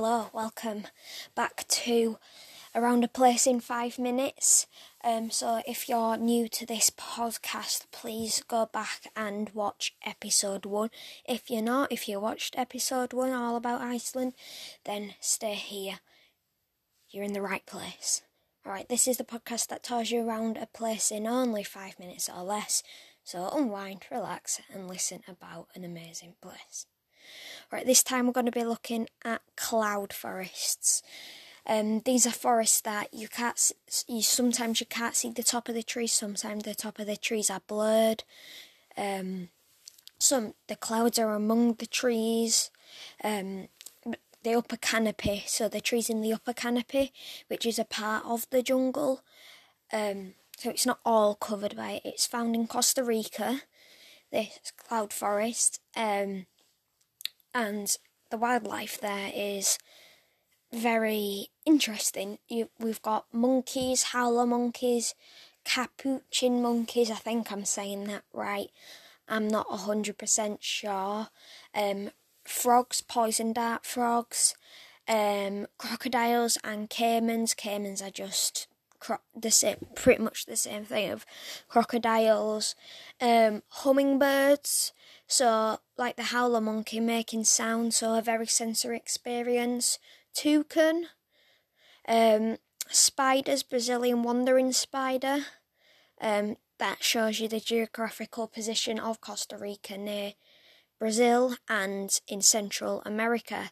hello, welcome back to Around a Place in Five Minutes. Um, so, if you're new to this podcast, please go back and watch episode one. If you're not, if you watched episode one all about Iceland, then stay here. You're in the right place. Alright, this is the podcast that tours you around a place in only five minutes or less. So, unwind, relax, and listen about an amazing place. Right, this time we're going to be looking at cloud forests. Um, these are forests that you can't. You sometimes you can't see the top of the trees. Sometimes the top of the trees are blurred. Um, some the clouds are among the trees. Um, the upper canopy, so the trees in the upper canopy, which is a part of the jungle. Um, so it's not all covered by it. It's found in Costa Rica, this cloud forest. Um, and the wildlife there is very interesting. You, we've got monkeys, howler monkeys, capuchin monkeys. I think I'm saying that right. I'm not hundred percent sure. Um, frogs, poison dart frogs, um, crocodiles and caimans. Caimans are just cro- the same, pretty much the same thing of crocodiles, um, hummingbirds. So, like the howler monkey making sound, so a very sensory experience. Toucan, um, spiders, Brazilian wandering spider. Um, that shows you the geographical position of Costa Rica near Brazil and in Central America.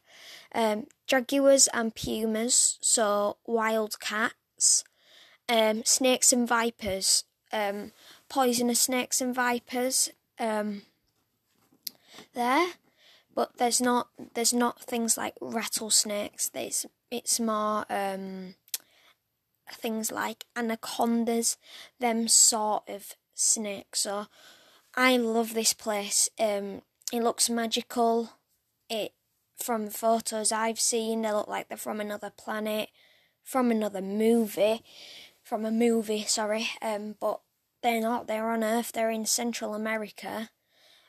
Um, jaguars and pumas, so wild cats. Um, snakes and vipers, um, poisonous snakes and vipers. There, but there's not there's not things like rattlesnakes. There's it's more um, things like anacondas, them sort of snakes. So I love this place. Um, it looks magical. It from photos I've seen, they look like they're from another planet, from another movie, from a movie. Sorry, um, but they're not. They're on Earth. They're in Central America.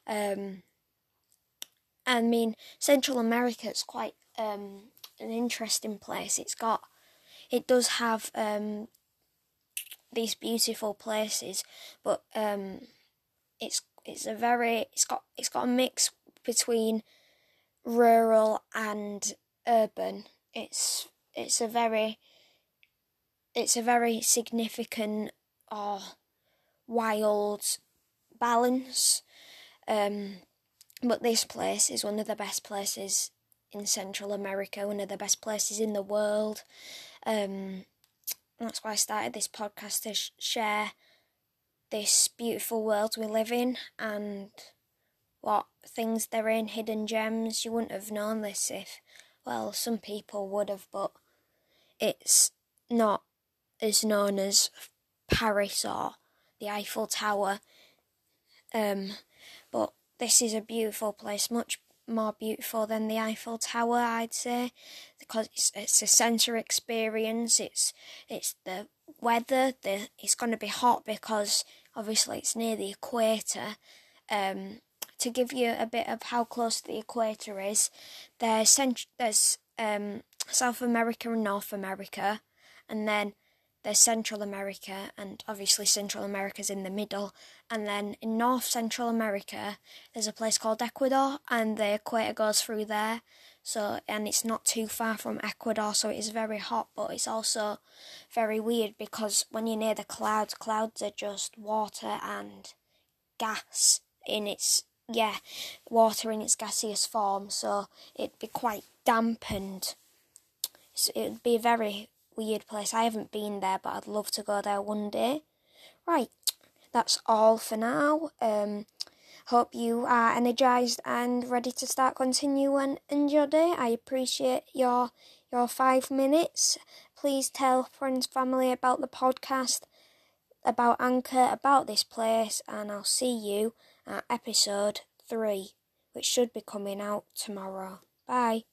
Um, I mean, Central America is quite um, an interesting place. It's got, it does have um, these beautiful places, but um, it's it's a very it's got it's got a mix between rural and urban. It's it's a very it's a very significant or wild balance. Um, but this place is one of the best places in Central America, one of the best places in the world. Um, that's why I started this podcast to sh- share this beautiful world we live in and what things there are in, hidden gems. You wouldn't have known this if, well, some people would have, but it's not as known as Paris or the Eiffel Tower. Um, but this is a beautiful place, much more beautiful than the Eiffel Tower, I'd say, because it's, it's a sensory experience. It's it's the weather. The it's going to be hot because obviously it's near the equator. Um, to give you a bit of how close the equator is, there's cent- there's um, South America and North America, and then there's Central America, and obviously Central America's in the middle. And then in North Central America, there's a place called Ecuador, and the equator goes through there. So, and it's not too far from Ecuador, so it is very hot, but it's also very weird because when you're near the clouds, clouds are just water and gas in its yeah, water in its gaseous form, so it'd be quite dampened. So it'd be very weird place. I haven't been there, but I'd love to go there one day. Right, that's all for now. Um, hope you are energized and ready to start continuing in your day. I appreciate your your five minutes. Please tell friends, family about the podcast, about Anchor, about this place, and I'll see you at episode three, which should be coming out tomorrow. Bye.